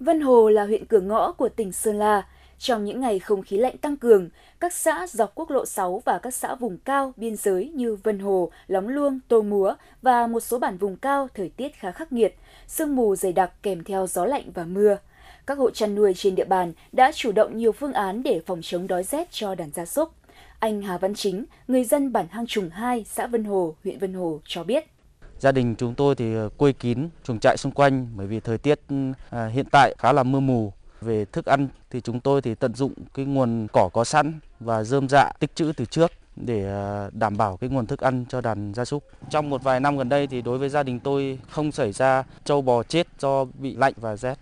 Vân Hồ là huyện cửa ngõ của tỉnh Sơn La. Trong những ngày không khí lạnh tăng cường, các xã dọc quốc lộ 6 và các xã vùng cao biên giới như Vân Hồ, Lóng Luông, Tô Múa và một số bản vùng cao thời tiết khá khắc nghiệt, sương mù dày đặc kèm theo gió lạnh và mưa. Các hộ chăn nuôi trên địa bàn đã chủ động nhiều phương án để phòng chống đói rét cho đàn gia súc. Anh Hà Văn Chính, người dân bản Hang Trùng 2, xã Vân Hồ, huyện Vân Hồ cho biết. Gia đình chúng tôi thì ờ, quây kín chuồng trại xung quanh bởi vì thời tiết ờ, hiện tại khá là mưa mù. Về thức ăn thì chúng tôi thì tận dụng cái nguồn cỏ có sẵn và rơm dạ tích trữ từ trước để ờ, đảm bảo cái nguồn thức ăn cho đàn gia súc. Trong một vài năm gần đây thì đối với gia đình tôi không xảy ra trâu bò chết do bị lạnh và rét.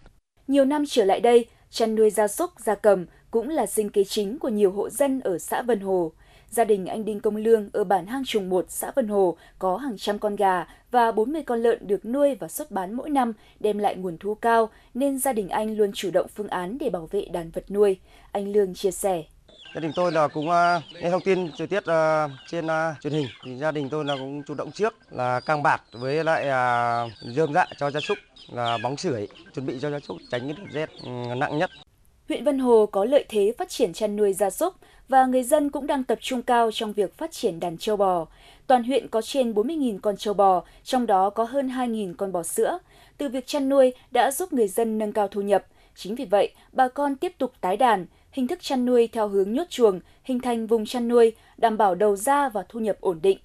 Nhiều năm trở lại đây, chăn nuôi gia súc, gia cầm cũng là sinh kế chính của nhiều hộ dân ở xã Vân Hồ. Gia đình anh Đinh Công Lương ở bản Hang Trùng 1, xã Vân Hồ có hàng trăm con gà và 40 con lợn được nuôi và xuất bán mỗi năm, đem lại nguồn thu cao, nên gia đình anh luôn chủ động phương án để bảo vệ đàn vật nuôi. Anh Lương chia sẻ. Gia đình tôi là cũng uh, nghe thông tin thời tiết uh, trên uh, truyền hình thì gia đình tôi là cũng chủ động trước là căng bạt với lại uh, dạ cho gia súc là bóng sưởi chuẩn bị cho gia súc tránh cái đợt rét ừ, nặng nhất. Huyện Vân Hồ có lợi thế phát triển chăn nuôi gia súc và người dân cũng đang tập trung cao trong việc phát triển đàn trâu bò. Toàn huyện có trên 40.000 con trâu bò, trong đó có hơn 2.000 con bò sữa. Từ việc chăn nuôi đã giúp người dân nâng cao thu nhập. Chính vì vậy, bà con tiếp tục tái đàn, hình thức chăn nuôi theo hướng nhốt chuồng, hình thành vùng chăn nuôi, đảm bảo đầu ra và thu nhập ổn định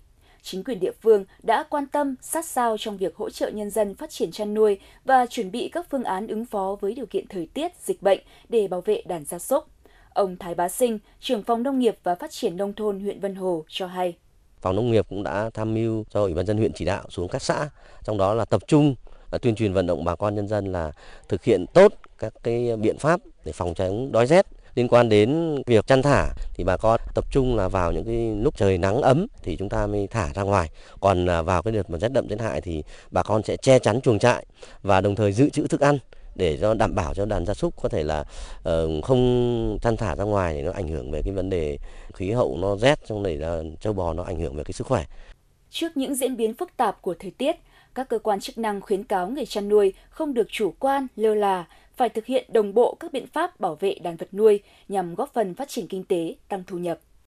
chính quyền địa phương đã quan tâm sát sao trong việc hỗ trợ nhân dân phát triển chăn nuôi và chuẩn bị các phương án ứng phó với điều kiện thời tiết, dịch bệnh để bảo vệ đàn gia súc. Ông Thái Bá Sinh, trưởng phòng nông nghiệp và phát triển nông thôn huyện Vân Hồ cho hay. Phòng nông nghiệp cũng đã tham mưu cho Ủy ban dân huyện chỉ đạo xuống các xã, trong đó là tập trung tuyên truyền vận động bà con nhân dân là thực hiện tốt các cái biện pháp để phòng tránh đói rét liên quan đến việc chăn thả thì bà con tập trung là vào những cái lúc trời nắng ấm thì chúng ta mới thả ra ngoài còn à, vào cái đợt mà rét đậm rét hại thì bà con sẽ che chắn chuồng trại và đồng thời dự trữ thức ăn để cho đảm bảo cho đàn gia súc có thể là uh, không chăn thả ra ngoài để nó ảnh hưởng về cái vấn đề khí hậu nó rét trong này là châu bò nó ảnh hưởng về cái sức khỏe. Trước những diễn biến phức tạp của thời tiết, các cơ quan chức năng khuyến cáo người chăn nuôi không được chủ quan, lơ là, phải thực hiện đồng bộ các biện pháp bảo vệ đàn vật nuôi nhằm góp phần phát triển kinh tế, tăng thu nhập.